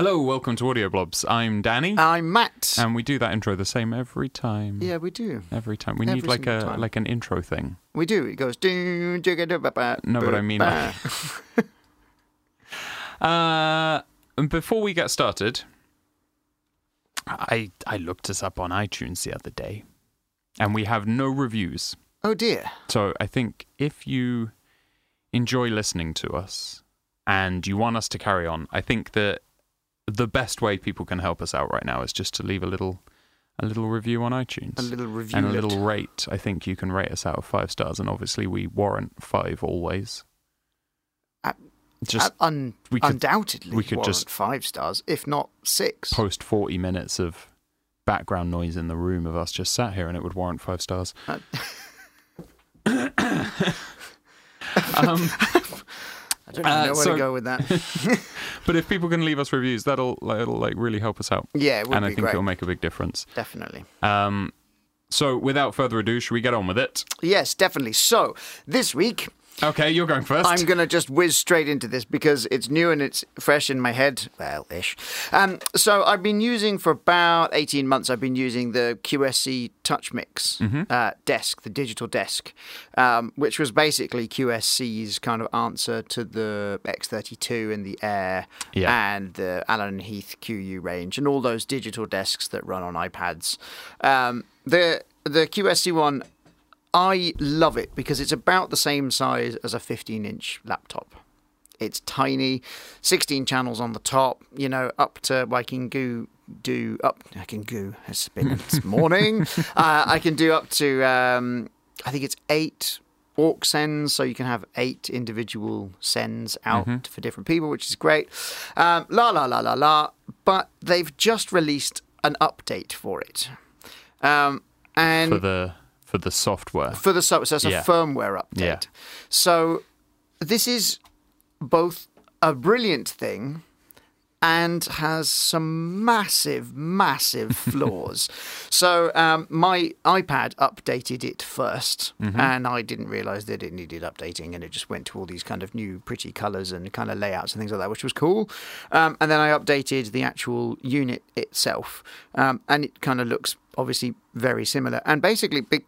Hello, welcome to Audio Blobs. I'm Danny, I'm Matt. and we do that intro the same every time. yeah, we do. Every time. We Every need like single a time. like an intro thing. We do. It goes. "Doo, jigga, doo, ba, ba, No, but I mean, ba." Uh, and before we get started, I I looked us up on iTunes the other day, and we have no reviews. oh dear. So I think if you enjoy listening to us and you want us to carry on, I think that the best way people can help us out right now is just to leave a little a little review on iTunes. A little review. and a lit. little rate. I think you can rate us out of five stars, and obviously we warrant five always. Uh, Just Uh, un- we could- undoubtedly, we could just- five stars, if not six. post forty minutes of background noise in the room of us just sat here, and it would warrant five stars. Uh, um, I don't uh, know where so- to go with that. but if people can leave us reviews, that'll that'll like really help us out, yeah, and I think great. it'll make a big difference. Definitely. Um, so without further ado, should we get on with it? Yes, definitely. So this week Okay, you're going 1st I'm going to just whiz straight into this because it's new and it's fresh in my head. Well, ish. Um, so I've been using for about 18 months, I've been using the QSC Touch Mix uh, desk, the digital desk, um, which was basically QSC's kind of answer to the X32 and the Air Yeah. and the Allen and Heath QU range and all those digital desks that run on iPads. Um, the the QSC one I love it because it's about the same size as a 15 inch laptop. It's tiny, 16 channels on the top, you know, up to, I can go, do up, I can go, it's been this morning. uh, I can do up to, um, I think it's eight aux sends, so you can have eight individual sends out for different people, which is great. Um, la la la la la. But they've just released an update for it. Um, and for the for the software. for the so, so it's a Yeah. firmware update. Yeah. So this is both a brilliant thing and has some massive, massive flaws. so um, my iPad updated it 1st Mm-hmm. and I didn't realize that it needed updating, and it just went to all these kind of new pretty colors and kind of layouts and things like that, which was cool. Um, and then I updated the actual unit itself, um, and it kind of looks obviously very similar. And basically, big,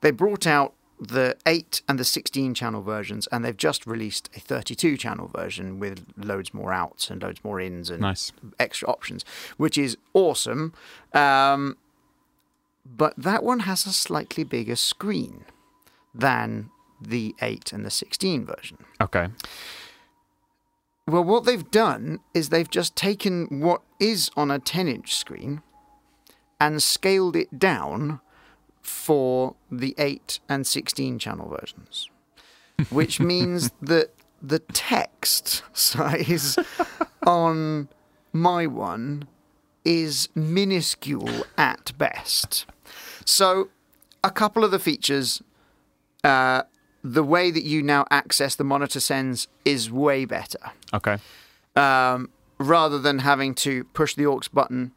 they brought out the 8 and the 16 channel versions, and they've just released a 32 channel version with loads more outs and loads more ins and Nice. extra options, which is awesome. Um, but that one has a slightly bigger screen than the 8 and the 16 version. Okay. Well, what they've done is they've just taken what is on a 10 inch screen and scaled it down for the 8 and 16 channel versions, which means that the text size on my one is minuscule at best. So, a couple of the features, uh, the way that you now access the monitor sends is way better Okay. um, rather than having to push the aux button,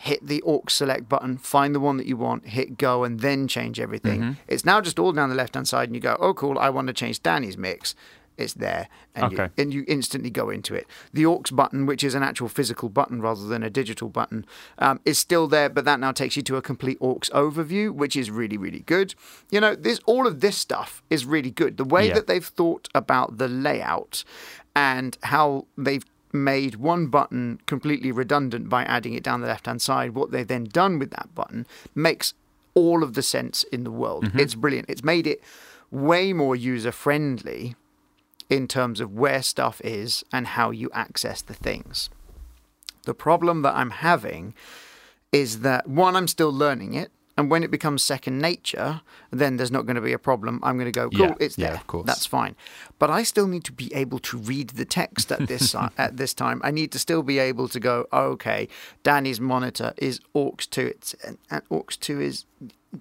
hit the aux select button, find the one that you want, hit go, and then change everything. It's now just all down the left hand side, and you go, oh, cool, I want to change Danny's mix. It's there, and, you, and you instantly go into it. The aux button, which is an actual physical button rather than a digital button, um, is still there, but that now takes you to a complete aux overview, which is really, really good. You know, this all of this stuff is really good. The way Yeah. that they've thought about the layout and how they've made one button completely redundant by adding it down the left hand side. What they've then done with that button makes all of the sense in the world. Mm-hmm. It's brilliant. It's made it way more user friendly in terms of where stuff is and how you access the things. The problem that I'm having is that one, I'm still learning it. And when it becomes second nature, then there's not going to be a problem. I'm going to go, cool, Yeah, it's yeah, of course. That's fine. But I still need to be able to read the text at this at this time. I need to still be able to go, okay, Danny's monitor is aux two. It's and, two is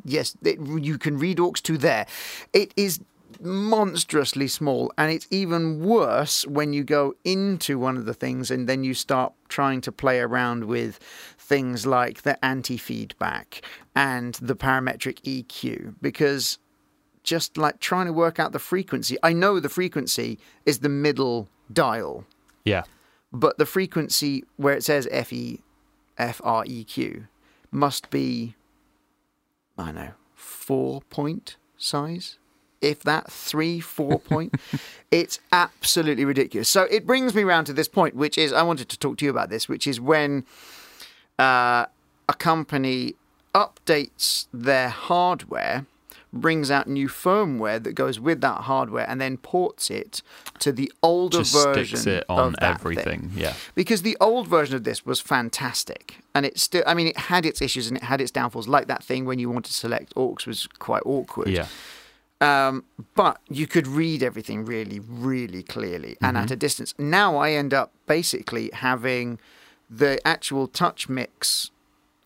yes, it, you can read aux two there. It is monstrously small and it's even worse when you go into one of the things and then you start trying to play around with things like the anti-feedback and the parametric EQ because just like trying to work out the frequency I know the frequency is the middle dial Yeah. but the frequency where it says F E F R E Q must be I know four point size, if that three four point. it's absolutely ridiculous. So it brings me round to this point, which is I wanted to talk to you about this, which is when uh, a company updates their hardware brings out new firmware that goes with that hardware and then ports it to the older Just version sticks it of on that everything. thing. Yeah. Because the old version of this was fantastic, and it still, I mean, it had its issues and it had its downfalls. Like that thing when you want to select aux was quite awkward. Yeah. Um, but you could read everything really, really clearly and at a distance. Now I end up basically having the actual touch mix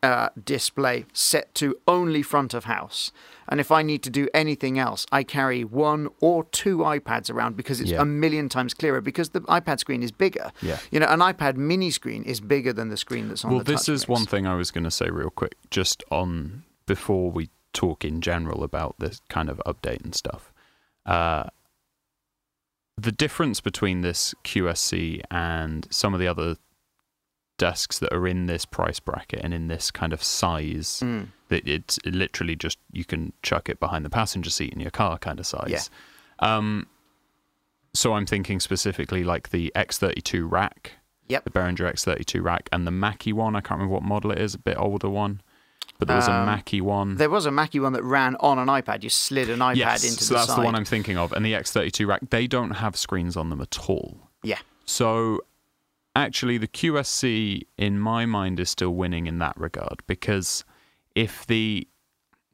uh, display set to only front of house. And if I need to do anything else, I carry one or two iPads around because it's Yeah. a million times clearer because the iPad screen is bigger. Yeah. You know, an iPad mini screen is bigger than the screen that's on Well, the this is mix. one thing I was going to say real quick, just on before we talk in general about this kind of update and stuff. Uh, the difference between this QSC and some of the other desks that are in this price bracket and in this kind of size Mm. that it's literally just you can chuck it behind the passenger seat in your car kind of size. Yeah. Um, so I'm thinking specifically like the X32 rack Yep. the Behringer X32 rack and the Mackie one. I can't remember what model it is, a bit older one. But there was a Um, Mackie one. There was a Mackie one that ran on an iPad. You slid an iPad yes, into so the that's side. the one I'm thinking of. And the X32 rack, they don't have screens on them at all. Yeah. So actually, the QSC in my mind is still winning in that regard because if the,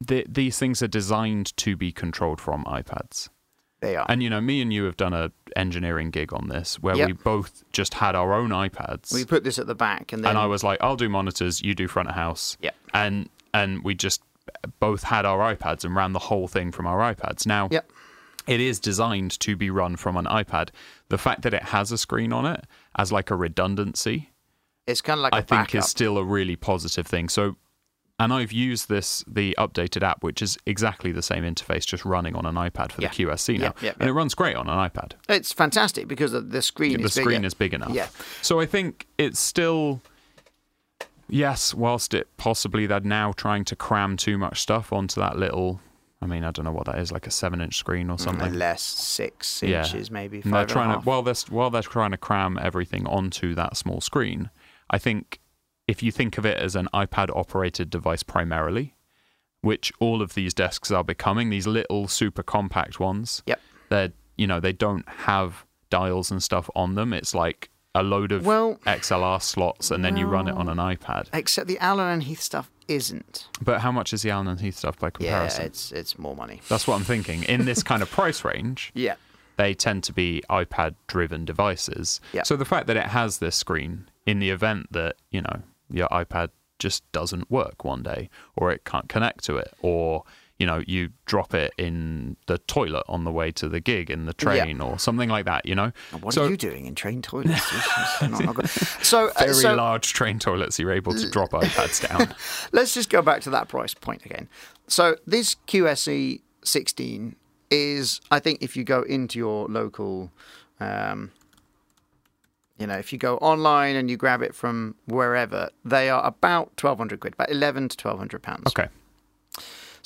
the these things are designed to be controlled from iPads. They are. And you know, me and you have done a engineering gig on this where Yep. we both just had our own iPads. we put this at the back, and then and I was like, I'll do monitors, you do front of house. Yeah. And and we just both had our iPads and ran the whole thing from our iPads. Now, Yep. it is designed to be run from an iPad. The fact that it has a screen on it as like a redundancy, it's kind of like I think is still a really positive thing. So and I've used this the updated app, which is exactly the same interface, just running on an iPad for Yeah. the QSC now, Yeah, yeah, and it runs great on an iPad. It's fantastic because the, screen the is screen bigger. is big enough. Yeah. So I think it's still yes, whilst it possibly they're now trying to cram too much stuff onto that little I mean, I don't know what that is, like a seven inch screen or mm, something. less six Yeah. inches, maybe five they're trying to while they're while they're trying to cram everything onto that small screen. I think if you think of it as an iPad operated device primarily, which all of these desks are becoming, these little super compact ones. Yep. They're you know they don't have dials and stuff on them. It's like a load of Well- XLR slots, and then you run it on an iPad. Except the Allen and Heath stuff isn't. But how much is the Allen and Heath stuff by comparison? Yeah, it's it's more money. That's what I'm thinking. In this kind of price range, Yeah. they tend to be iPad driven devices. Yeah. So the fact that it has this screen in the event that, you know, your iPad just doesn't work one day or it can't connect to it or you know you drop it in the toilet on the way to the gig in the train or something like that you know What so are you doing in train toilets? This is not- not good. so, uh, very so large train toilets you're able to drop ipads down let's just go back to that price point again. So this QSC 16 is, I think, if you go into your local, um, you know, if you go online and you grab it from wherever, they are about 1,200 quid, about 11 to 1,200 pounds. okay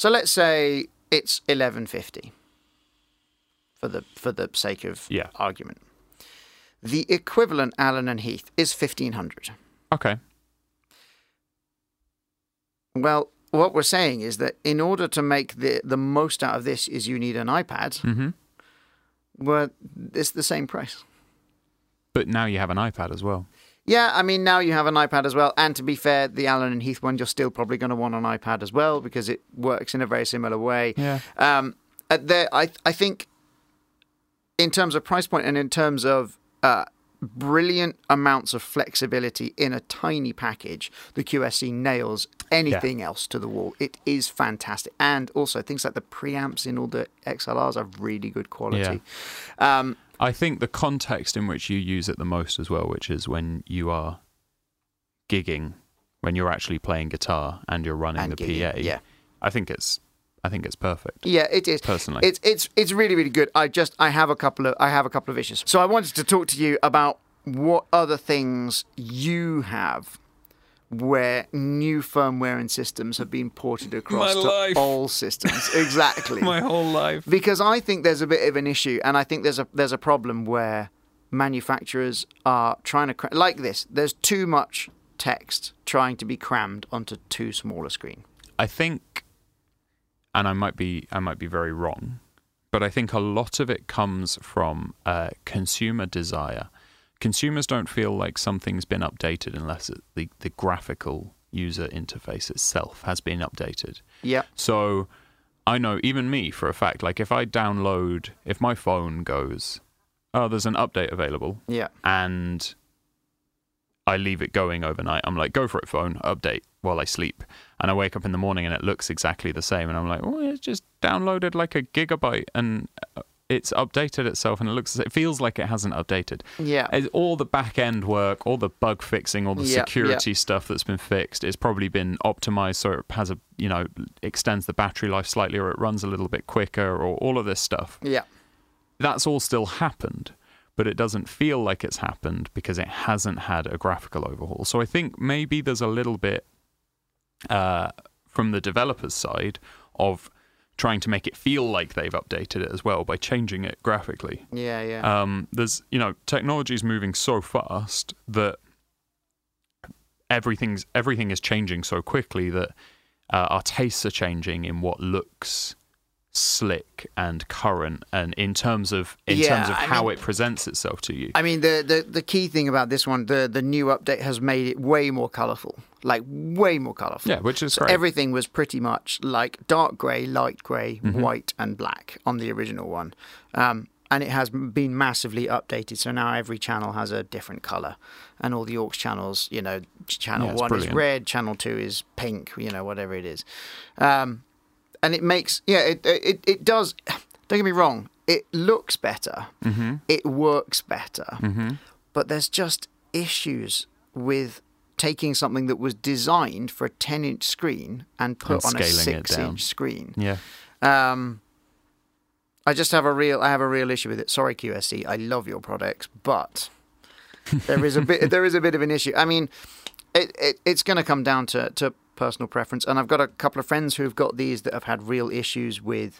So let's say it's 1150 for the for the sake of Yeah. argument. The equivalent Allen and Heath is 1500. okay Well, what we're saying is that in order to make the the most out of this is you need an iPad. hmm Well, it's the same price. but now you have an ipad as well Yeah, I mean now you have an iPad as well, and to be fair, the Allen and Heath one you're still probably going to want an iPad as well because it works in a very similar way. yeah Um, uh, there, I I think, in terms of price point and in terms of uh, brilliant amounts of flexibility in a tiny package, the QSC nails anything else to the wall. It is fantastic, and also things like the preamps in all the XLRs are really good quality. Um, I think the context in which you use it the most as well, which is when you are gigging, when you're actually playing guitar and you're running And the gigging, PA. yeah. I think it's I think it's perfect. Yeah, it is. Personally. it's it's it's really really good. I just I have a couple of I have a couple of issues. So I wanted to talk to you about what other things you have where new firmware and systems have been ported across My to life. old systems. Exactly. My whole life. because I think there's a bit of an issue, and I think there's a there's a problem where manufacturers are trying to cra- like this. There's too much text trying to be crammed onto too small a screen. I think, and I might be, I might be very wrong, but I think a lot of it comes from uh, consumer desire. Consumers don't feel like something's been updated unless it, the the graphical user interface itself has been updated. Yeah. So I know even me for a fact, like if I download, if my phone goes, oh, there's an update available, Yeah. and I leave it going overnight, I'm like, go for it, phone, update while I sleep. And I wake up in the morning and it looks exactly the same. And I'm like, oh, it's just downloaded like a gigabyte and uh, it's updated itself and it looks, it feels like it hasn't updated. Yeah. It's all the back end work, all the bug fixing, all the Yeah, security stuff that's been fixed, it's probably been optimized so it has a, you know, extends the battery life slightly or it runs a little bit quicker or all of this stuff. Yeah. That's all still happened, but it doesn't feel like it's happened because it hasn't had a graphical overhaul. So I think maybe there's a little bit uh, from the developer's side of trying to make it feel like they've updated it as well by changing it graphically Yeah. Yeah. um, there's you know technology is moving so fast that everything's everything is changing so quickly that uh, our tastes are changing in what looks slick and current and in terms of in Yeah, terms of I how mean- it presents itself to you I mean, the, the the key thing about this one, the the new update has made it way more colourful, like way more colourful. yeah which is So great everything was pretty much like dark grey, light gray Mm-hmm. white, and black on the original one. Um, and it has been massively updated. So now every channel has a different colour. And all the aux channels, you know, channel Yeah, one brilliant. is red, channel two is pink, you know, whatever it is. Um, and it makes, yeah, it, it, it does, don't get me wrong, it looks better, mm-hmm. it works better Mm-hmm. but there's just issues with taking something that was designed for a 10 inch screen and put And on a 6 inch screen. yeah Um, I just have a real I have a real issue with it. Sorry QSC, I love your products, but there is a bit there is a bit of an issue. I mean, it, it it's going to come down to to personal preference and I've got a couple of friends who've got these that have had real issues with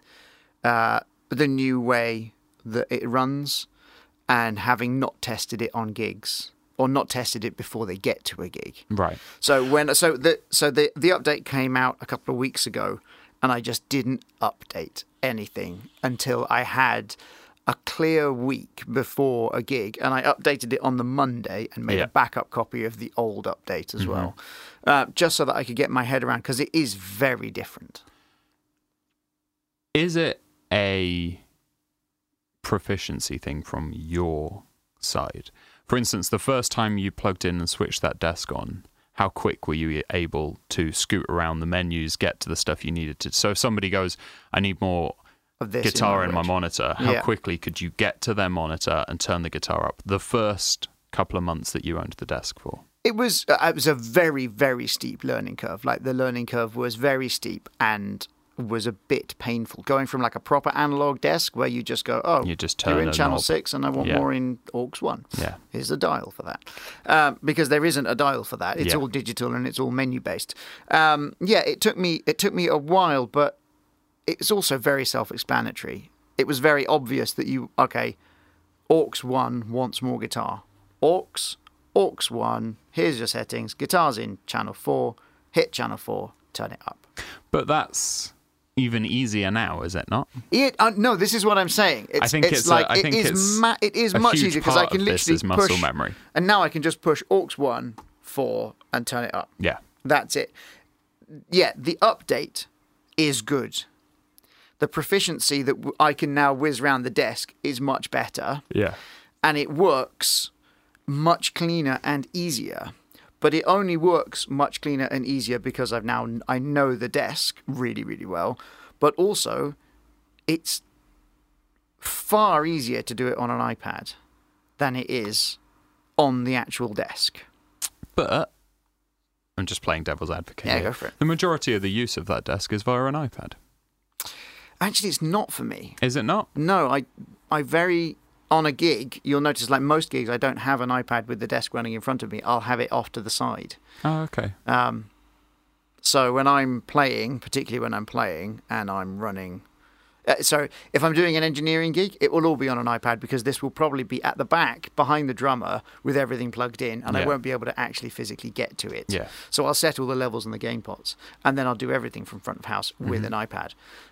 uh, the new way that it runs and having not tested it on gigs or not tested it before they get to a gig. right So when so the so the the update came out a couple of weeks ago, and I just didn't update anything until I had a clear week before a gig, and I updated it on the Monday and made Yeah. a backup copy of the old update as well, uh, just so that I could get my head around because it is very different. is it a proficiency thing from your side? For instance, the first time you plugged in and switched that desk on, how quick were you able to scoot around the menus, get to the stuff you needed to? So if somebody goes, I need more Of this guitar in my monitor, how Yeah. quickly could you get to their monitor and turn the guitar up the first couple of months that you owned the desk for? It was uh, it was a very very steep learning curve. Like the learning curve was very steep and was a bit painful. Going from like a proper analog desk where you just go, oh, You just you're turn in channel knob. six, and I want Yeah. more in aux one. Yeah. Here's the dial for that, um, because there isn't a dial for that. It's Yeah. all digital and it's all menu based. Um, yeah, it took me it took me a while, but it's also very self explanatory. It was very obvious that you okay, aux one wants more guitar. Aux aux one. Here's your settings. Guitars in channel four. Hit channel four. Turn it up. But that's even easier now, is it not? It, uh, no, this is what I'm saying. It's, think it's a- like I it think is it's ma- it is much easier because I can literally is muscle push, memory. and now I can just push aux one four and turn it up. Yeah. That's it. Yeah, the update is good. The proficiency that I can now whiz around the desk is much better, Yeah. and it works much cleaner and easier. But it only works much cleaner and easier because I've now I know the desk really really well, but also it's far easier to do it on an iPad than it is on the actual desk. But I'm just playing devil's advocate. Yeah, here. go for it. The majority of the use of that desk is via an iPad. Actually, it's not for me. Is it not? No, I I very on a gig, you'll notice like most gigs, I don't have an iPad with the desk running in front of me. I'll have it off to the side. Oh, okay. Um, so when I'm playing, particularly when I'm playing and I'm running, uh, so if I'm doing an engineering gig, it will all be on an iPad because this will probably be at the back behind the drummer with everything plugged in, and I won't be able to actually physically get to it. Yeah. So I'll set all the levels and the gain pots, and then I'll do everything from front of house with Mm-hmm. an iPad.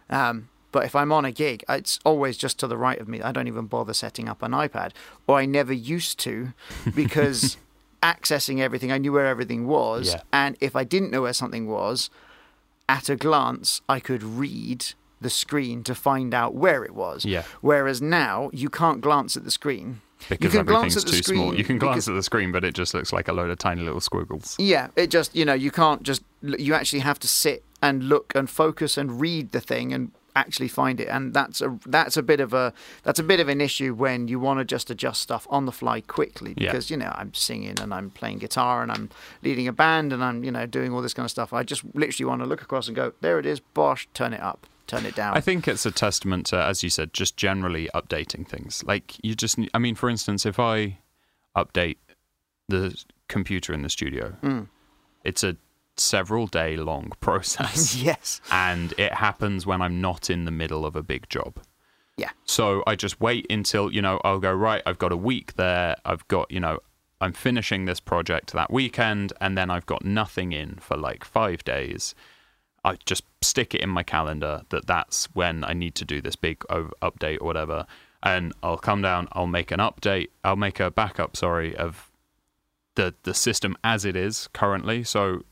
Um, but if I'm on a gig, it's always just to the right of me. I don't even bother setting up an iPad, or I never used to, because accessing everything, I knew where everything was, Yeah. and if I didn't know where something was, at a glance, I could read the screen to find out where it was. Yeah. Whereas now, you can't glance at the screen. Because can glance everything's at the too small. You can glance because- at the screen, but it just looks like a load of tiny little squiggles. Yeah, it just you know you can't just you actually have to sit and look and focus and read the thing and actually find it and that's a that's a bit of a that's a bit of an issue when you want to just adjust stuff on the fly quickly Yeah. because you know I'm singing and I'm playing guitar and I'm leading a band and I'm you know doing all this kind of stuff I just literally want to look across and go there it is bosh turn it up turn it down I think it's a testament to, as you said, just generally updating things. Like you just, I mean, for instance, if I update the computer in the studio, Mm. it's a several day long process, yes and it happens when I'm not in the middle of a big job. yeah So I just wait until, you know, I'll go, right, I've got a week there. I've got, you know, I'm finishing this project that weekend, and then I've got nothing in for like five days. I just stick it in my calendar that that's when I need to do this big update or whatever. And I'll come down, I'll make an update, I'll make a backup, sorry, of the, the system as it is currently. So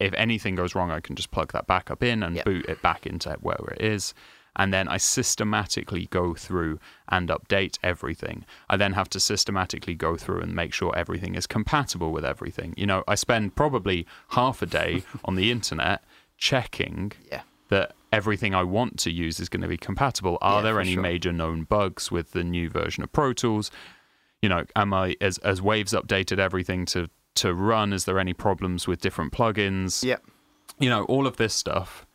if anything goes wrong, I can just plug that backup in and Yep. boot it back into where it is. And then I systematically go through and update everything. I then have to systematically go through and make sure everything is compatible with everything. You know, I spend probably half a day on the internet checking yeah that everything I want to use is going to be compatible. Are Yeah, there any sure. major known bugs with the new version of Pro Tools? You know, am I as as Waves updated everything to to run? Is there any problems with different plugins? yeah You know, all of this stuff,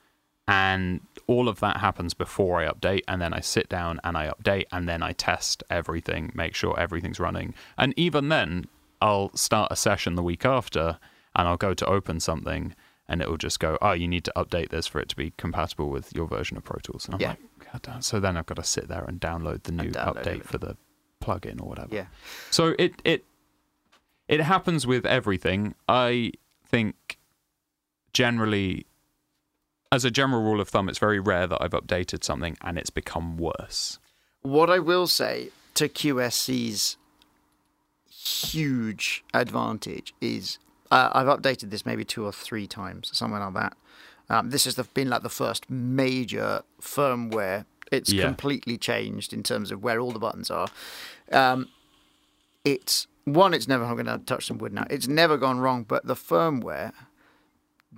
and all of that happens before I update, and then I sit down and I update, and then I test everything, make sure everything's running, and even then, I'll start a session the week after, and I'll go to open something, and it will just go, oh, you need to update this for it to be compatible with your version of Pro Tools. And I'm Yeah. like, God damn. So then I've got to sit there and download the new download update it. for the plugin or whatever. yeah So it it it happens with everything. I think generally as a general rule of thumb, it's very rare that I've updated something and it's become worse. What I will say to QSC's huge advantage is uh, I've updated this maybe two or three times, somewhere like that. Um, this has been like the first major firmware. It's Yeah. completely changed in terms of where all the buttons are. Um, it's one. It's never. I'm going to touch some wood now. It's never gone wrong, but the firmware,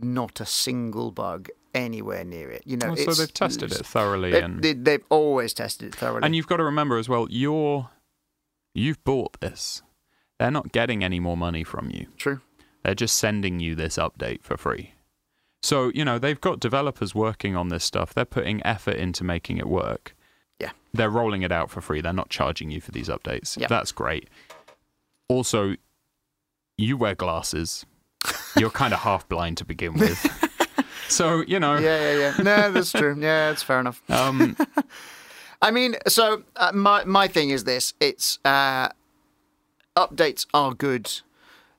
not a single bug anywhere near it. You know, Oh, so it's- they've tested it thoroughly They, and they, they've always tested it thoroughly. and you've got to remember as well, you're you've bought this. They're not getting any more money from you. True. They're just sending you this update for free. So, you know, they've got developers working on this stuff. They're putting effort into making it work. Yeah. They're rolling it out for free. They're not charging you for these updates. Yeah. That's great. Also, you wear glasses. You're kind of half blind to begin with. so, you know, Yeah, yeah, yeah. No, that's true. Yeah, that's fair enough. um, I mean, so uh, my my thing is this: it's uh, updates are good,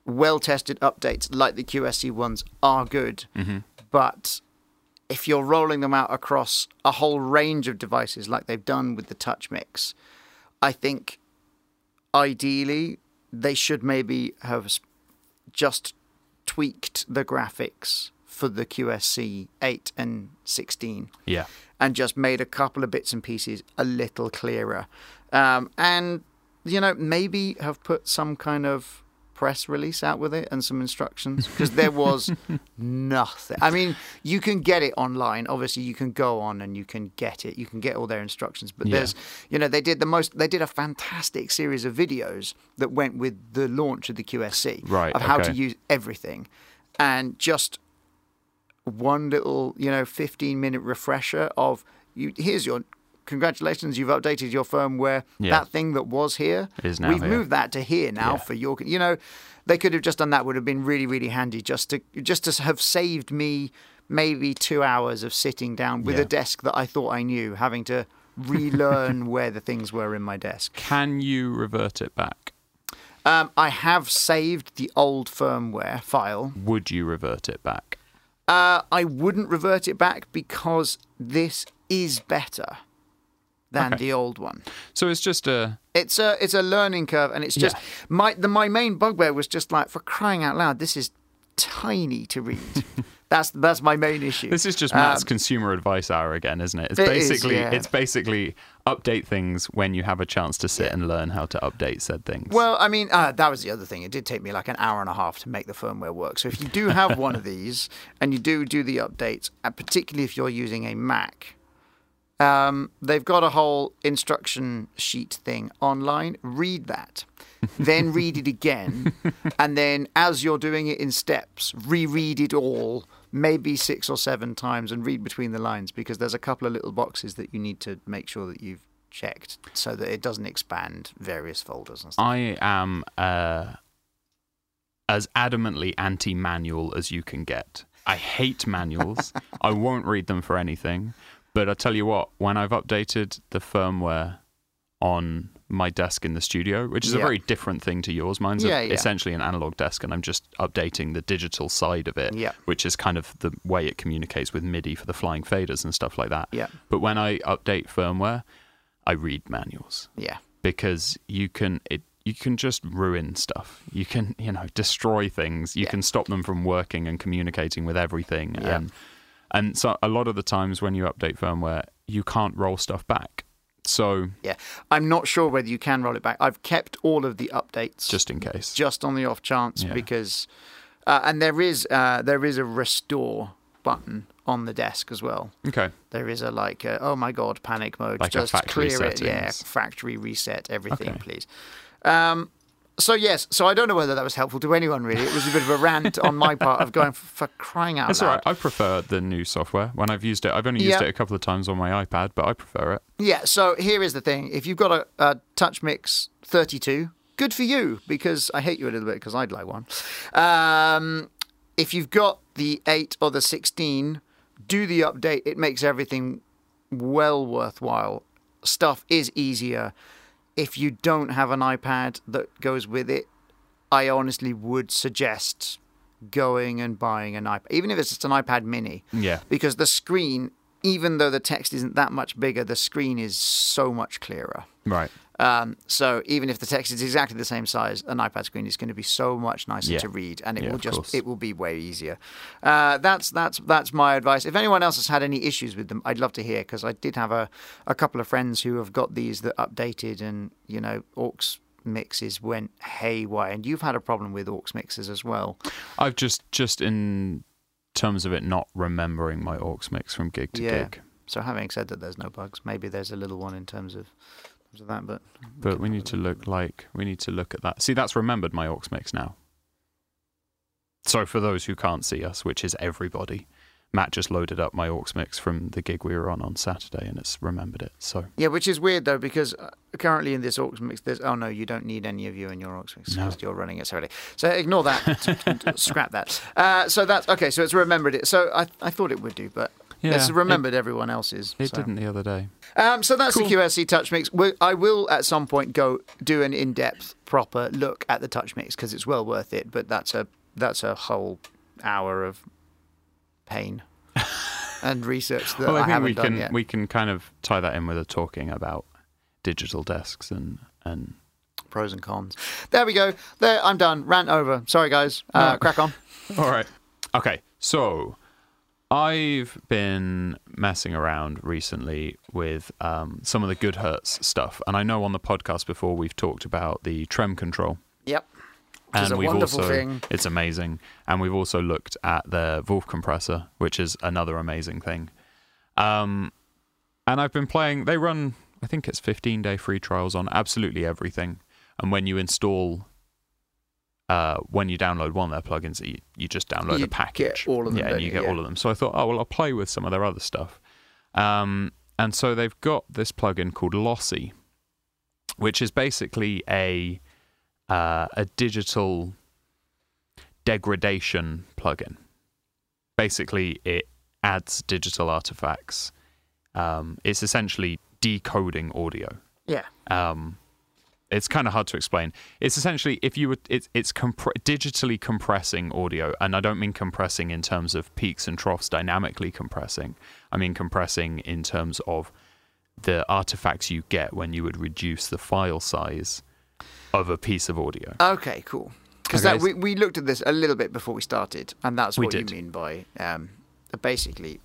well tested updates like the QSC ones are good, but if you're rolling them out across a whole range of devices like they've done with the Touch Mix, I think ideally they should maybe have just tweaked the graphics for the QSC 8 and 16 yeah. and just made a couple of bits and pieces a little clearer. Um, and, you know, maybe have put some kind of press release out with it and some instructions because there was nothing. I mean, you can get it online. Obviously, you can go on and you can get it. You can get all their instructions. But Yeah. there's, you know, they did the most, they did a fantastic series of videos that went with the launch of the QSC Right, of how to use everything. And just one little, you know, 15 minute refresher of you here's your congratulations, you've updated your firmware. Yeah. That thing that was here, Is now we've here." moved that to here now Yeah. for your. You know, they could have just done that. Would have been really, really handy just to just to have saved me maybe two hours of sitting down with Yeah. a desk that I thought I knew, having to relearn where the things were in my desk. Can you revert it back? Um, I have saved the old firmware file. Would you revert it back? Uh, I wouldn't revert it back because this is better than Okay. the old one. So it's just a It's a it's a learning curve, and it's just Yeah. my the my main bugbear was just like for crying out loud, this is tiny to read. that's that's my main issue. This is just Matt's Um, consumer advice hour again, isn't it? It's It is, basically yeah. it's basically update things when you have a chance to sit and learn how to update said things. Well, I mean, uh, that was the other thing. It did take me like an hour and a half to make the firmware work. So if you do have one of these and you do do the updates, and particularly if you're using a Mac, um, they've got a whole instruction sheet thing online. Read that, then read it again, and then as you're doing it in steps, reread it all. Maybe six or seven times and read between the lines because there's a couple of little boxes that you need to make sure that you've checked so that it doesn't expand various folders and stuff. I am uh, as adamantly anti-manual as you can get. I hate manuals. I won't read them for anything. But I tell you what, when I've updated the firmware on my desk in the studio, which is a very different thing to yours, mine's a- Yeah, yeah. essentially an analog desk, and I'm just updating the digital side of it, Yeah. which is kind of the way it communicates with MIDI for the flying faders and stuff like that. Yeah. But when I update firmware, I read manuals Yeah. because you can it you can just ruin stuff. You can you know destroy things. You Yeah. can stop them from working and communicating with everything. Yeah. And and so a lot of the times when you update firmware, you can't roll stuff back. So Yeah. I'm not sure whether you can roll it back. I've kept all of the updates just in case. just on the off chance Yeah. because uh, and there is uh, there is a restore button on the desk as well. okay. There is a like uh oh my god panic mode Like a just clear it yeah factory reset everything Okay. please. Um so yes, so I don't know whether that was helpful to anyone really. It was a bit of a rant on my part of going for, for crying out It's loud. right. I prefer the new software. When I've used it, I've only used Yeah. it a couple of times on my iPad, but I prefer it. Yeah, so here is the thing. If you've got a, a Touch Mix 32, good for you because I hate you a little bit because I'd like one. Um, if you've got the 8 or the 16, do the update. It makes everything well worthwhile. Stuff is easier. If you don't have an iPad that goes with it, I honestly would suggest going and buying an iPad, even if it's just an iPad mini Yeah. because the screen, even though the text isn't that much bigger, the screen is so much clearer. Right. Um, so even if the text is exactly the same size, an iPad screen is going to be so much nicer Yeah. to read, and it Yeah, will just course. it will be way easier. Uh, that's that's that's my advice. If anyone else has had any issues with them, I'd love to hear because I did have a, a couple of friends who have got these that updated, and you know aux mixes went haywire, and you've had a problem with aux mixes as well. I've just just in terms of it not remembering my aux mix from gig to Yeah. gig. So having said that, there's no bugs. Maybe there's a little one in terms of, terms of that, but But we need to look like we need to look at that. See, that's remembered my aux mix now. So for those who can't see us, which is everybody, Matt just loaded up my aux mix from the gig we were on on Saturday, and it's remembered it. So yeah, which is weird though because uh, currently in this aux mix, there's oh no, you don't need any of you in your aux mix No. you're running it separately. So ignore that, scrap that. Uh, so that's okay. So it's remembered it. So I I thought it would do, but. it's it- remembered everyone else's. It, so. didn't the other day. Um, so that's Cool. the QSC Touch Mix. We- I will at some point go do an in-depth, proper look at the Touch Mix because it's well worth it. But that's a that's a whole hour of pain and research that well, I, I, think haven't we done can yet. we can kind of tie that in with a talking about digital desks and and Pros and cons. There we go. There, I'm done. Rant over. Sorry, guys. Uh, No. Crack on. All right. Okay. So I've been messing around recently with um, some of the Good Hertz stuff, and I know on the podcast before we've talked about the trem control. Yep. Which is and a we've wonderful also thing. it's amazing, and we've also looked at the Vulf compressor, which is another amazing thing. Um, and I've been playing. They run, I think it's 15 day free trials on absolutely everything. And when you install, uh, when you download one of their plugins, you, you just download You a package. get all of them, yeah, and you you? get Yeah. all of them. So I thought, oh well, I'll play with some of their other stuff. Um, and so they've got this plugin called Lossy, which is basically a uh, a digital degradation plugin. Basically, it adds digital artifacts. Um, it's essentially decoding audio. Yeah. Um, it's kind of hard to explain. It's essentially if you were it's it's compre- digitally compressing audio, and I don't mean compressing in terms of peaks and troughs, dynamically compressing. I mean compressing in terms of the artifacts you get when you would reduce the file size of a piece of audio. Okay, cool. Because Okay, we, we looked at this a little bit before we started, and that's We what did. you mean by um, basically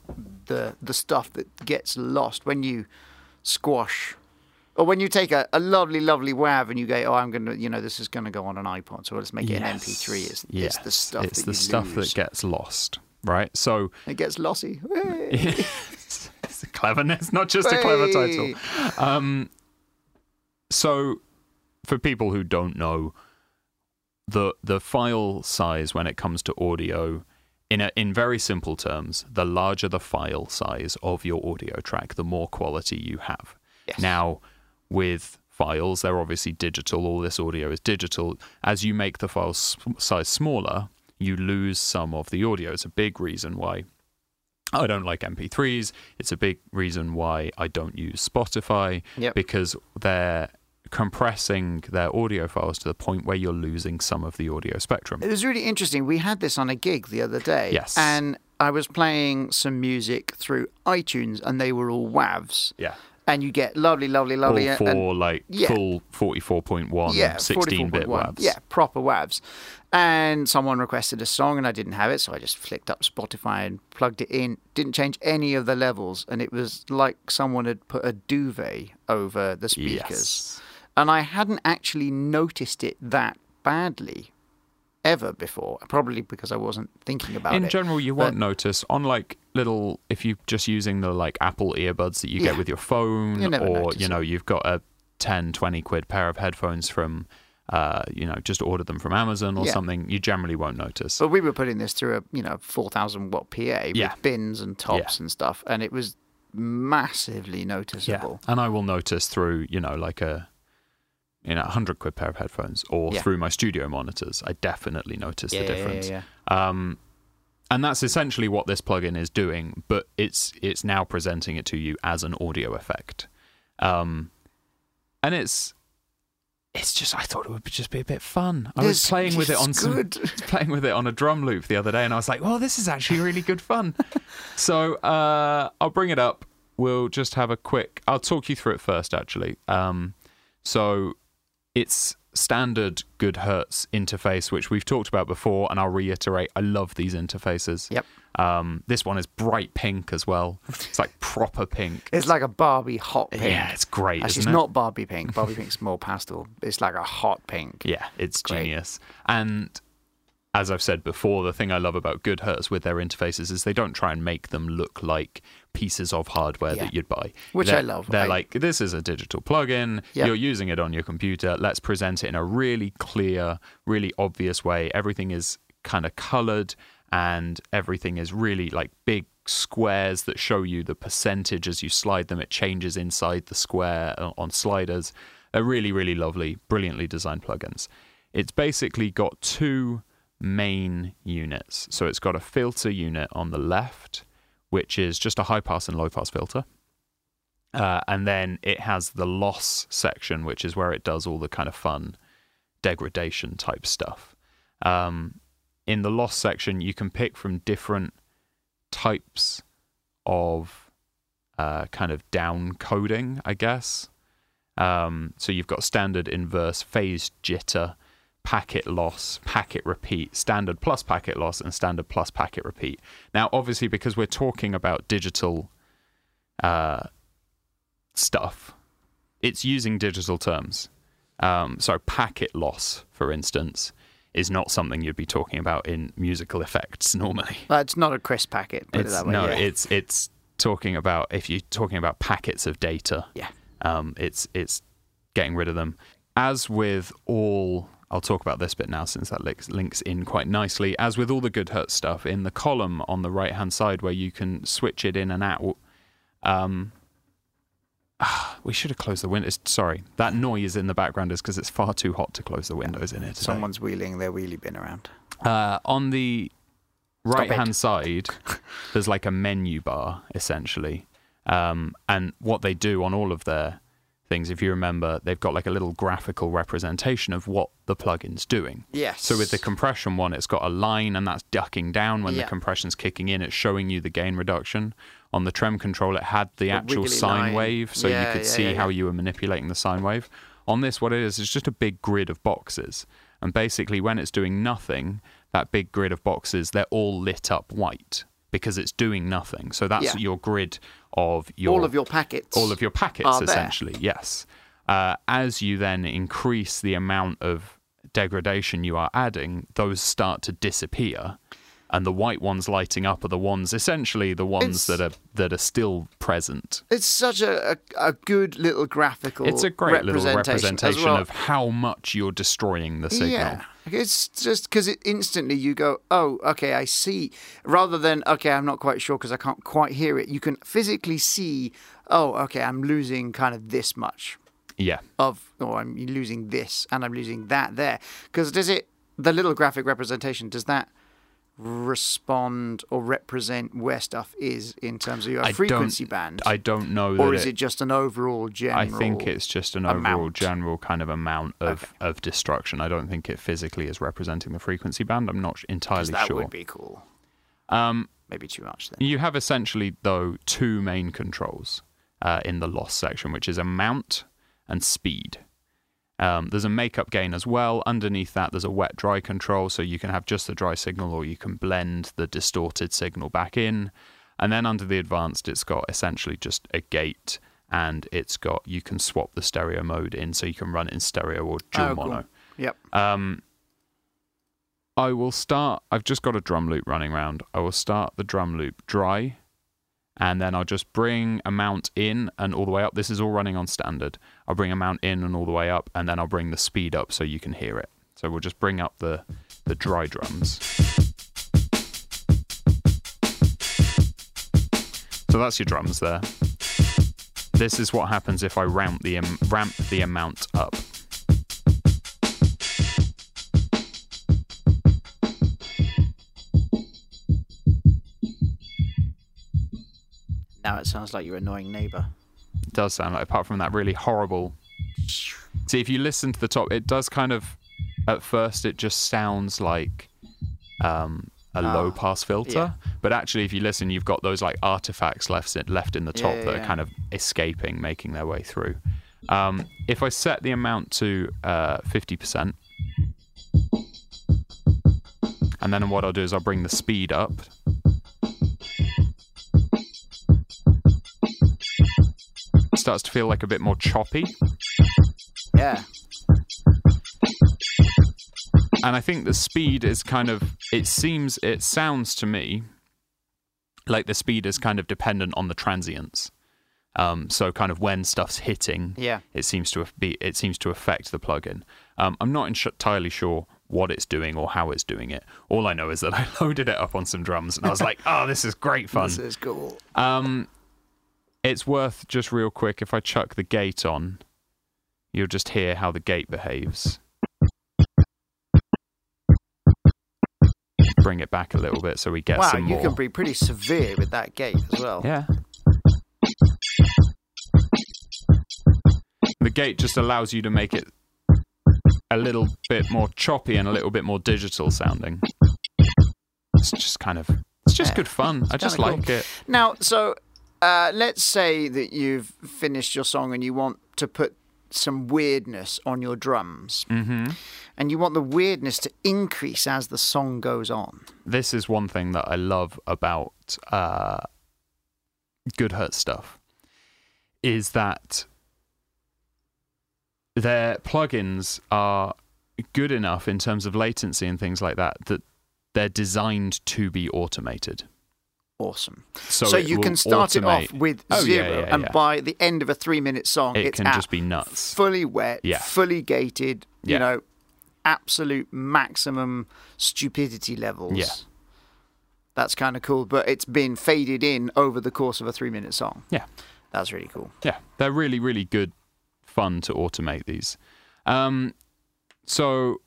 the the stuff that gets lost when you squash, or when you take a, a lovely, lovely WAV and you go, oh, I'm gonna, you know, this is gonna go on an iPod, so let's make it an MP3. It's, it's the Yes, stuff It's that the stuff lose. that gets lost, right? So it gets lossy. it's, cleverness, not just a clever title. Um, so, for people who don't know, the the file size when it comes to audio, in a, in very simple terms, the larger the file size of your audio track, the more quality you have. Yes. Now, with files, they're obviously digital. All this audio is digital. As you make the file size smaller, you lose some of the audio. It's a big reason why I don't like MP3s. It's a big reason why I don't use Spotify Yep. because they're compressing their audio files to the point where you're losing some of the audio spectrum. It was really interesting. We had this on a gig the other day. Yes. And I was playing some music through iTunes, and they were all WAVs. Yeah. And you get lovely, lovely, lovely. All uh, and- like yeah. full 44.1, yeah, 16 bit WAVs. Yeah, proper WAVs. And someone requested a song and I didn't have it, so I just flicked up Spotify and plugged it in. Didn't change any of the levels, and it was like someone had put a duvet over the speakers. Yes. And I hadn't actually noticed it that badly ever before, probably because I wasn't thinking about In it. In general, you But- won't notice on like little if you're just using the like Apple earbuds that you Yeah. get with your phone, You or you know you've got a 10, 20 quid pair of headphones from, uh, you know, just order them from Amazon or Yeah. something. You generally won't notice. But we were putting this through a you know four thousand watt PA Yeah. with bins and tops and stuff, and it was massively noticeable. And I will notice through, you know, like a you know, 100 quid pair of headphones or Yeah. through my studio monitors. I definitely notice Yeah, the yeah, yeah, difference. yeah. Um and that's essentially what this plugin is doing, but it's it's now presenting it to you as an audio effect. Um and it's it's just I thought it would just be a bit fun. I was playing with it on some playing with it on a drum loop the other day, and I was like, "Well, this is actually really good fun." so uh, I'll bring it up. We'll just have a quick. I'll talk you through it first, actually. Um, so it's standard good hertz interface, which we've talked about before, and I'll reiterate. I love these interfaces. Yep. Um, this one is bright pink as well. It's like proper pink. It's like a Barbie hot pink. Yeah, it's great. Actually, it's it? not Barbie pink. Barbie pink's more pastel. It's like a hot pink. Yeah, it's Great. genius. And as I've said before, the thing I love about Good Hertz with their interfaces is they don't try and make them look like pieces of hardware Yeah. that you'd buy. Which They're- I love. They're I- like, this is a digital plugin. Yeah. You're using it on your computer. Let's present it in a really clear, really obvious way. Everything is kind of colored and everything is really like big squares that show you the percentage as you slide them. It changes inside the square uh, on sliders. They're really, really lovely, brilliantly designed plugins. It's basically got two main units. So it's got a filter unit on the left, which is just a high pass and low pass filter. Uh, and then it has the loss section, which is where it does all the kind of fun degradation type stuff. Um, in the loss section, you can pick from different types of uh, kind of down coding, I guess. Um, so you've got standard, inverse, phase jitter, packet loss, packet repeat, standard plus packet loss, and standard plus packet repeat. Now, obviously, because we're talking about digital uh, stuff, it's using digital terms. Um, so, packet loss, for instance, is not something you'd be talking about in musical effects normally. Well, it's not a crisp packet. Put It's, it that way. no, yeah. it's it's talking about if you're talking about packets of data. Yeah. Um, it's it's getting rid of them. As with all, I'll talk about this bit now since that links, links in quite nicely. As with all the Good Hertz stuff, in the column on the right hand side where you can switch it in and out, um, we should have closed the windows. Sorry, that noise in the background is because it's far too hot to close the windows in here. Today. Someone's wheeling their wheelie bin around. Uh, on the right hand side, there's like a menu bar essentially. Um, and what they do on all of their things, if you remember, they've got like a little graphical representation of what the plugin's doing. Yes. So with the compression one, it's got a line and that's ducking down when Yeah. the compression's kicking in. It's showing you the gain reduction. On the trem control, it had the actual sine line. wave, so Yeah, you could yeah, see how you were manipulating the sine wave. On this, what it is, is just a big grid of boxes. And basically, when it's doing nothing, that big grid of boxes, they're all lit up white because it's doing nothing. So that's Yeah. your grid of your all of your packets. all of your packets are there. essentially yes uh, as you then increase the amount of degradation you are adding those start to disappear and the white ones lighting up are the ones essentially the ones It's- that are that are still present It's such a, a, a good little graphical. it's a great little representation, as representation well. of how much you're destroying the signal Yeah, it's just because it instantly you go, oh, okay, I see. Rather than okay, I'm not quite sure because I can't quite hear it. You can physically see, oh, okay, I'm losing kind of this much yeah of, or I'm losing this and I'm losing that there. Because does it the little graphic representation does that respond or represent where stuff is in terms of your I frequency band, I don't know or is it just an overall general? I think it's just an overall general kind of amount of, Okay. of destruction. I don't think it physically is representing the frequency band. I'm not entirely that sure. That would be cool. Um, Maybe too much then. You have essentially, though, two main controls uh, in the loss section, which is amount and speed. Um, there's a makeup gain as well. Underneath that, there's a wet dry control, so you can have just the dry signal or you can blend the distorted signal back in. And then under the advanced, it's got essentially just a gate and it's got, you can swap the stereo mode in so you can run it in stereo or dual Oh, cool. mono. Yep. Um, I will start. I've just got a drum loop running around. I will start the drum loop dry, and then I'll just bring amount in and all the way up. This is all running on standard. I'll bring amount in and all the way up, and then I'll bring the speed up so you can hear it. So we'll just bring up the the dry drums. So that's your drums there. This is what happens if I ramp the am- ramp the amount up. Now it sounds like your annoying neighbour. It does sound like, apart from that really horrible. See, if you listen to the top, it does kind of. At first, it just sounds like um, a Ah, low pass filter, yeah. but actually, if you listen, you've got those like artifacts left in, left in the top Yeah, that are kind of escaping, making their way through. Um, if I set the amount to uh, fifty percent, and then what I'll do is I'll bring the speed up. Starts to feel like a bit more choppy. Yeah. and I think the speed is kind of it seems it sounds to me like the speed is kind of dependent on the transients. Um, so kind of when stuff's hitting, Yeah. it seems to be it seems to affect the plugin. Um, I'm not entirely sure what it's doing or how it's doing it. All I know is that I loaded it up on some drums and I was like, "Oh, this is great fun." This is cool. Um, it's worth just real quick if I chuck the gate on, you'll just hear how the gate behaves. Bring it back a little bit so we get wow, some you can be pretty severe with that gate as well. Yeah. The gate just allows you to make it a little bit more choppy and a little bit more digital sounding. It's just kind of it's just Yeah, good fun. I just kinda cool. like it. Now, so uh, let's say that you've finished your song and you want to put some weirdness on your drums, Mhm. and you want the weirdness to increase as the song goes on. this is one thing that I love about uh, Good Hertz stuff is that their plugins are good enough in terms of latency and things like that that they're designed to be automated. Awesome. So, So, you can start it off with Oh, zero, yeah, and yeah. by the end of a three-minute song, It it's can just be nuts. fully wet, fully gated. You know, absolute maximum stupidity levels. Yeah. That's kind of cool, but it's been faded in over the course of a three-minute song. Yeah. That's really cool. Yeah, they're really, really good fun to automate these. Um, so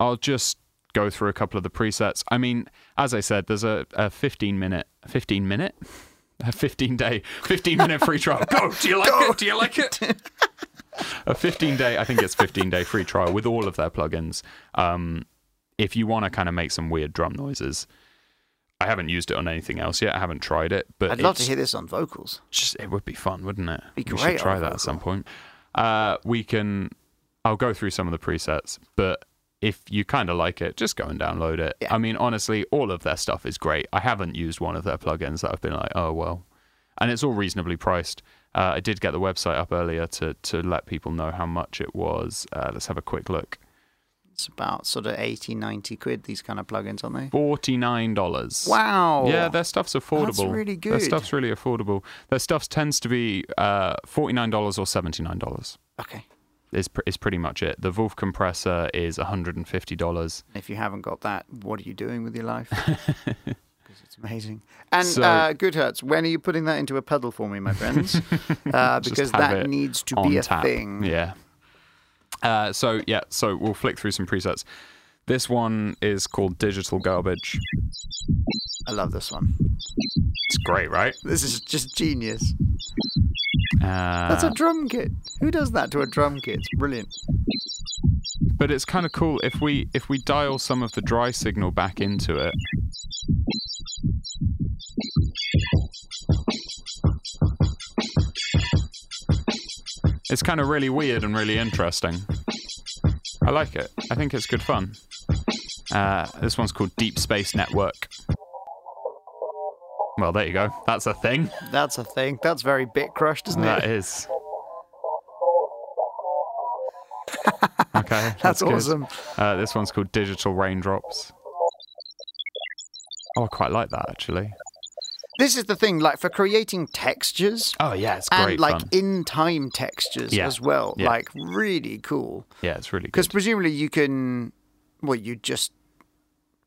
I'll just go through a couple of the presets. I mean, as I said, there's a, a 15 minute, 15 minute, a 15 day, 15 minute free trial. Go. Do you like Go. it? Do you like it? a 15 day, I think it's 15 day free trial with all of their plugins. Um, if you want to kind of make some weird drum noises. I haven't used it on anything else yet. I haven't tried it, but I'd love to hear this on vocals. just it would be fun, wouldn't it? Be we great should try that vocal. at some point. Uh, we can. I'll go through some of the presets, but if you kind of like it, just go and download it. Yeah. I mean, honestly, all of their stuff is great. I haven't used one of their plugins that I've been like, oh well, and it's all reasonably priced. Uh, I did get the website up earlier to to let people know how much it was. Uh, let's have a quick look. It's about sort of 80, 90 quid, these kind of plugins, aren't they? Forty nine dollars. Wow. Yeah, their stuff's affordable. That's really good. Their stuff's really affordable. Their stuff tends to be uh, forty nine dollars or seventy nine dollars. Okay. Is pr- is pretty much it. The Vulf compressor is $150. If you haven't got that, what are you doing with your life? Because it's amazing. And So- uh, Good when are you putting that into a pedal for me, my friends? Uh, because that needs to be a tap. thing. Yeah. Uh, so yeah, so we'll flick through some presets. This one is called Digital Garbage. I love this one. It's great, right? This is just genius. Uh, That's a drum kit. Who does that to a drum kit? It's brilliant. but it's kind of cool if we if we dial some of the dry signal back into it. It's kind of really weird and really interesting. I like it. I think it's good fun. Uh, this one's called Deep Space Network. Well, there you go. That's a thing. That's a thing. That's very bit crushed, isn't That That is. Okay, That's good. awesome. Uh, this one's called Digital Raindrops. Oh, I quite like that actually. This is the thing, like for creating textures Oh yeah, it's great. and like fun. in time textures Yeah. as well. Yeah. Like really cool. Yeah, it's really cool. Because presumably you can, well, you just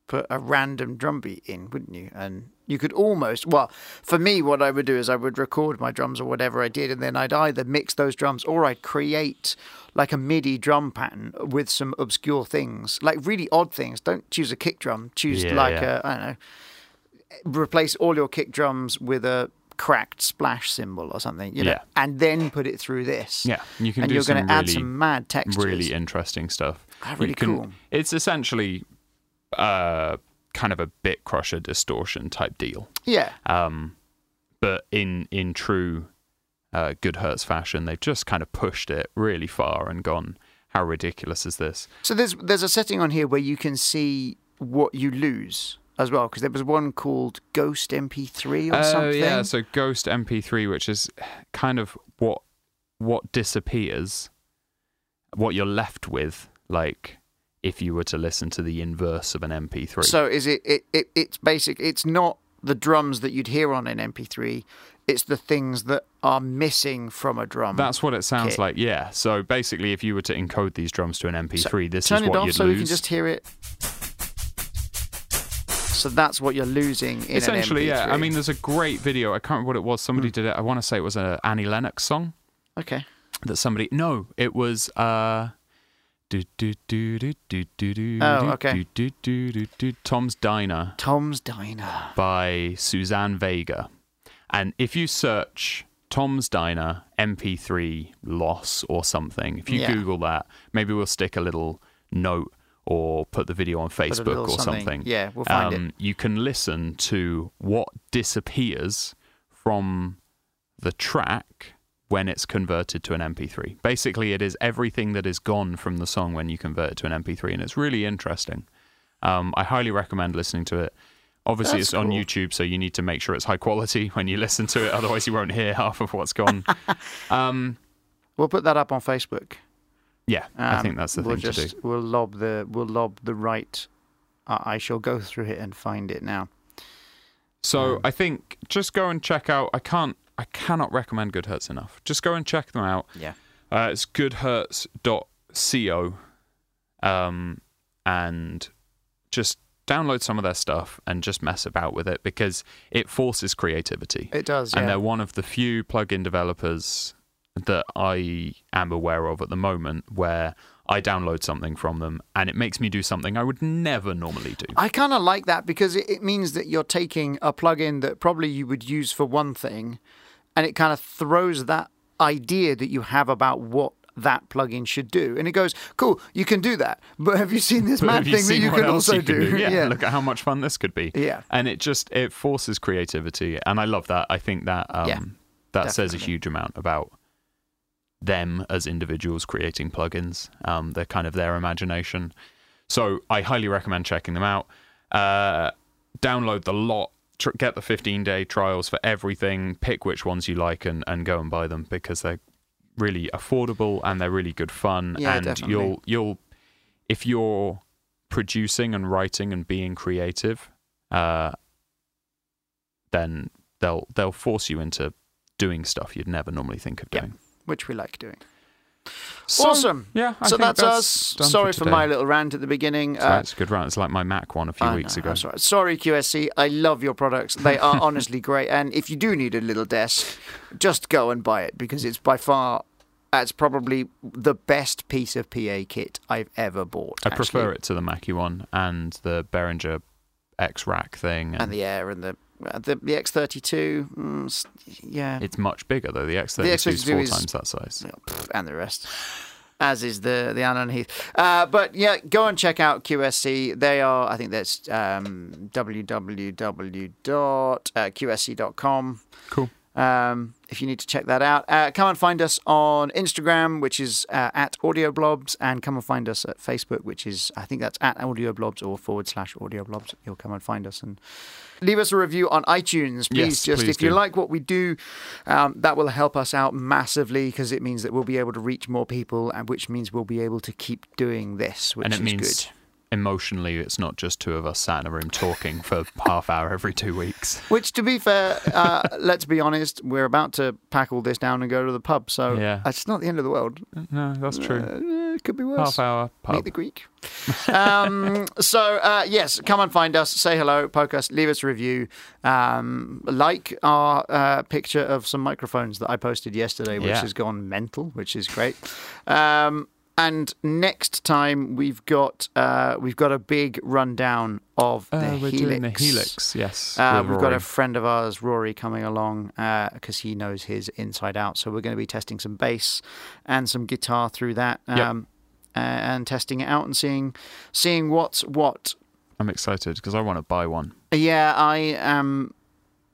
put a random drum beat in, wouldn't you? And you could almost, well, for me, what I would do is I would record my drums or whatever I did, and then I'd either mix those drums or I'd create like a MIDI drum pattern with some obscure things, like really odd things. Don't choose a kick drum. Choose Yeah, like yeah. a, I don't know, replace all your kick drums with a cracked splash cymbal or something, you know, Yeah. and then put it through this. Yeah, you can and you're going to add some mad textures. really interesting stuff. Ah, really can- cool. It's essentially uh, kind of a bit crusher distortion type deal. Yeah. Um, but in in true uh, good Hertz fashion, they've just kind of pushed it really far and gone, how ridiculous is this? So there's there's a setting on here where you can see what you lose as well, because there was one called Ghost MP3 or Oh something. yeah, so Ghost MP3, which is kind of what what disappears, what you're left with, like if you were to listen to the inverse of an MP3. So is it, it, it it's basic it's not the drums that you'd hear on an MP3, it's the things that are missing from a drum. That's what it sounds kit. like, yeah. So basically, if you were to encode these drums to an MP3, this Turn is it what off you'd lose. So lose. we can just hear it. So that's what you're losing in Essentially, an MP3. yeah. I mean, there's a great video. I can't remember what it was. Somebody did it. I want to say it was an Annie Lennox song okay. that somebody. No, it was. uh Oh, okay. Tom's Diner Tom's Diner. by Suzanne Vega. And if you search Tom's Diner MP3 loss or something, if you Yeah. Google that, maybe we'll stick a little note or put the video on Facebook or something. Um, Yeah, we'll find it. You can listen to what disappears from the track when it's converted to an MP3. Basically, it is everything that is gone from the song when you convert it to an MP3, and it's really interesting. Um, I highly recommend listening to it. Obviously, That's it's on. YouTube, so you need to make sure it's high quality when you listen to it. Otherwise, you won't hear half of what's gone. um, We'll put that up on Facebook. yeah, I Um, think that's the we'll thing just, to do. We'll lob the we'll lob the right. Uh, I shall go through it and find it now. So Um, I think just go and check out. I can't. I cannot recommend Good Hertz enough. Just go and check them out. Yeah. Uh, it's goodhertz.co, um, and just download some of their stuff and just mess about with it because it forces creativity. It does, And yeah. they're one of the few plugin developers that I am aware of at the moment where I download something from them and it makes me do something I would never normally do. I kind of like that because it, it means that you're taking a plugin that probably you would use for one thing and it kind of throws that idea that you have about what that plugin should do. And it goes, cool, you can do that. But have you seen this But mad thing that you can also you can do? Yeah, look at how much fun this could be. Yeah. and it just it forces creativity, and I love that. I think that um, Yeah, that says a huge amount about them as individuals creating plugins. Um, they're kind of their imagination. So I highly recommend checking them out. Uh, download the lot. Tr- get the 15 day trials for everything. Pick which ones you like and, and go and buy them because they're really affordable and they're really good fun. Yeah, and definitely. you'll you'll if you're producing and writing and being creative, uh, then they'll they'll force you into doing stuff you'd never normally think of Yeah. doing. Which we like doing. So, awesome. Yeah, I so think that's, us. Sorry for, today. my little rant at the beginning. Uh, it's a good run. It's like my Mac one a few I weeks know, ago. Sorry. sorry, QSC. I love your products. They are honestly great. And if you do need a little desk, just go and buy it because it's by far, That's probably the best piece of PA kit I've ever bought. I prefer it to the Mackie one and the Behringer X Rack thing. And, And the Air and the the, the X32. Mm, yeah. it's much bigger though. The X32 is X32 four is- times that size. And the rest. As is the the Allen Heath, uh, but yeah, go and check out QSC. They are, I think that's um, www.qsc.com. Cool. Um, if you need to check that out, uh, come and find us on Instagram, which is uh, at AudioBlobs, and come and find us at Facebook, which is I think that's at AudioBlobs or forward slash AudioBlobs. You'll come and find us and leave us a review on iTunes, please. Yes, just please if you like what we do, um, that will help us out massively because it means that we'll be able to reach more people, and which means we'll be able to keep doing this, which and it is means good. Emotionally, it's not just two of us sat in a room talking for half hour every two weeks. Which, to be fair, uh, let's be honest, we're about to pack all this down and go to the pub, so Yeah. it's not the end of the world. No, that's true. Uh, it could be worse. half hour Meet the Greek. um, so uh, yes, come and find us, say hello, poke us, leave us a review, um, like our uh, picture of some microphones that I posted yesterday, which Yeah. has gone mental, which is great. Um, and next time we've got uh, we've got a big rundown of the Uh, we're Helix. doing the Helix, yes. Uh, we've got a friend of ours, Rory, coming along because he knows his inside out. So we're going to be testing some bass and some guitar through that, Yep. um, uh, and testing it out and seeing seeing what's what. I'm excited because I want to buy one. Yeah, I um,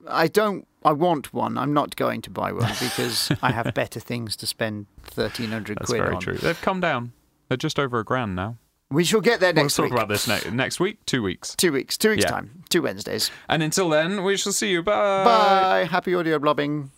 I don't. I want one. I'm not going to buy one because I have better things to spend thirteen hundred That's quid very on. true. They've come down. They're just over a grand now. We shall get there next week. We'll talk about this ne- next week, two weeks. Two weeks. Two weeks Yeah. time. Two Wednesdays. And until then, we shall see you. Bye. Bye. Happy audio blobbing.